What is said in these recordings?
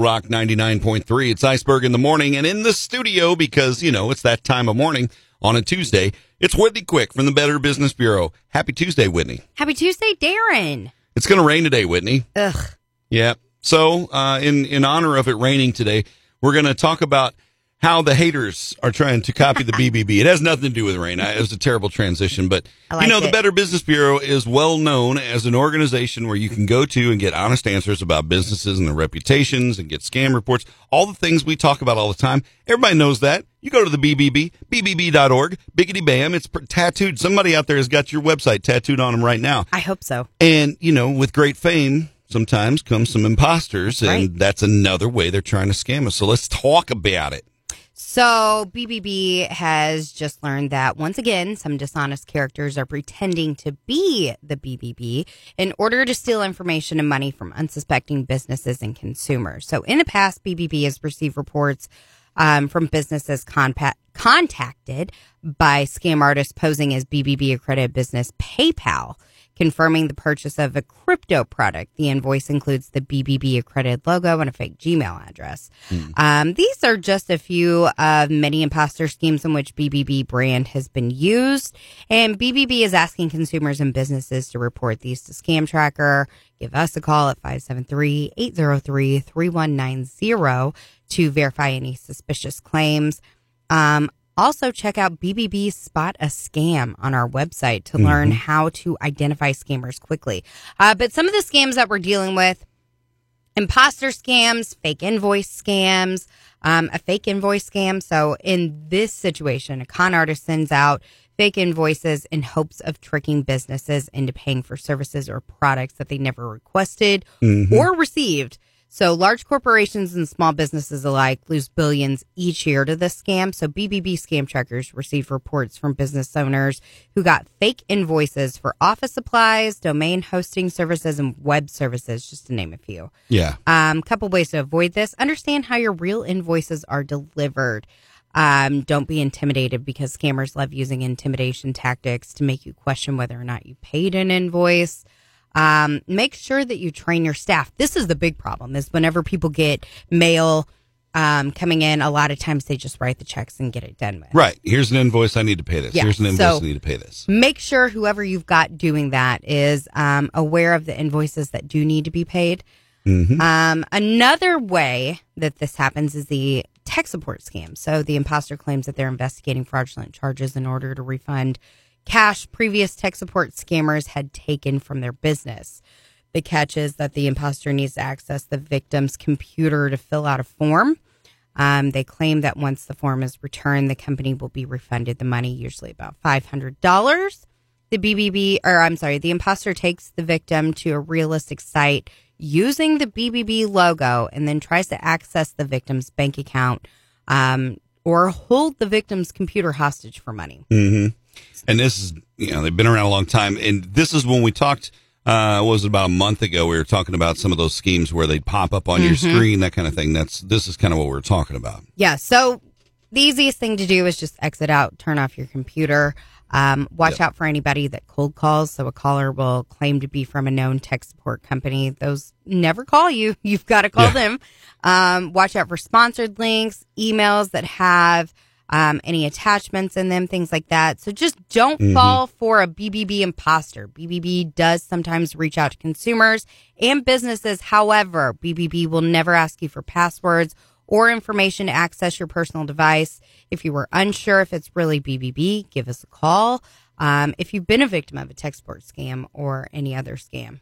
Rock 99.3. It's Iceberg in the morning and in the studio because, you know, it's that time of morning on a Tuesday. It's Whitney Quick from the Better Business Bureau. Happy Tuesday, Whitney. Happy Tuesday, Darren. It's going to rain today, Whitney. Ugh. Yeah. So, uh, in, in honor of it raining today, we're going to talk about how the haters are trying to copy the BBB. It has nothing to do with rain. It was a terrible transition, but like you know, the. Better Business Bureau is well known as an organization where you can go to and get honest answers about businesses and their reputations and get scam reports, all the things we talk about all the time. Everybody knows that. You go to the BBB, BBB.org, biggity bam, it's tattooed. Somebody out there has got your website tattooed on them right now. I hope so. And, you know, with great fame, sometimes comes some imposters, and right. that's another way they're trying to scam us. So let's talk about it. So, BBB has just learned that once again, some dishonest characters are pretending to be the BBB in order to steal information and money from unsuspecting businesses and consumers. So, in the past, BBB has received reports um, from businesses compa- contacted by scam artists posing as BBB accredited business PayPal. Confirming the purchase of a crypto product. The invoice includes the BBB accredited logo and a fake Gmail address. Um, these are just a few of many imposter schemes in which BBB brand has been used. And BBB is asking consumers and businesses to report these to Scam Tracker. Give us a call at 573 803 3190 to verify any suspicious claims. Um, also, check out BBB Spot a Scam on our website to learn how to identify scammers quickly. Uh, but some of the scams that we're dealing with imposter scams, fake invoice scams, um, a fake invoice scam. So, in this situation, a con artist sends out fake invoices in hopes of tricking businesses into paying for services or products that they never requested or received. So, large corporations and small businesses alike lose billions each year to this scam. So, BBB scam trackers receive reports from business owners who got fake invoices for office supplies, domain hosting services, and web services, just to name a few. Yeah. Um, couple ways to avoid this. Understand how your real invoices are delivered. Um, don't be intimidated because scammers love using intimidation tactics to make you question whether or not you paid an invoice. Um, make sure that you train your staff. This is the big problem is whenever people get mail, um, coming in, a lot of times they just write the checks and get it done with. Right. Here's an invoice. I need to pay this. Yeah, Here's an invoice. so- I need to pay this. Make sure whoever you've got doing that is um, aware of the invoices that do need to be paid. Um, another way that this happens is the tech support scam. So the imposter claims that they're investigating fraudulent charges in order to refund cash previous tech support scammers had taken from their business. The catch is that the imposter needs to access the victim's computer to fill out a form. Um, they claim that once the form is returned, the company will be refunded the money, usually about five hundred dollars. The BBB, or I'm sorry, the imposter takes the victim to a realistic site using the BBB logo and then tries to access the victim's bank account um, or hold the victim's computer hostage for money. hmm And this is, you know, they've been around a long time. And this is when we talked, uh, what was it about a month ago? We were talking about some of those schemes where they'd pop up on your Mm-hmm. screen, that kind of thing. That's, this is kind of what we're talking about. Yeah. So the easiest thing to do is just exit out, turn off your computer. Um, watch out for anybody that cold calls. So a caller will claim to be from a known tech support company. Those never call you. You've got to call Yeah. them. Um, watch out for sponsored links, emails that have um, any attachments in them, things like that. So just don't fall for a BBB imposter. BBB does sometimes reach out to consumers and businesses. However, BBB will never ask you for passwords or information to access your personal device. If you were unsure if it's really BBB, give us a call. Um, if you've been a victim of a tech support scam or any other scam,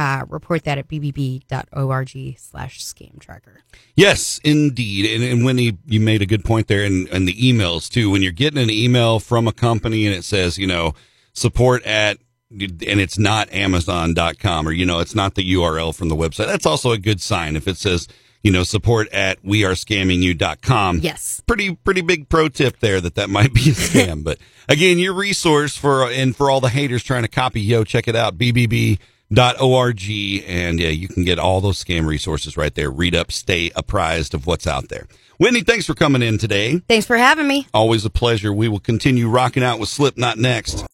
uh, report that at bbb.org slash scam tracker. Yes, indeed. And, and when you, you made a good point there and, and the emails too, when you're getting an email from a company and it says, you know, support at, and it's not amazon.com or, you know, it's not the URL from the website. That's also a good sign. If it says, you know, support at wearescammingyou.com. Yes. Pretty, pretty big pro tip there that that might be a scam. but again, your resource for, and for all the haters trying to copy, yo, check it out. BBB org and yeah you can get all those scam resources right there. Read up stay apprised of what's out there. Wendy thanks for coming in today. Thanks for having me. always a pleasure. We will continue rocking out with slipknot next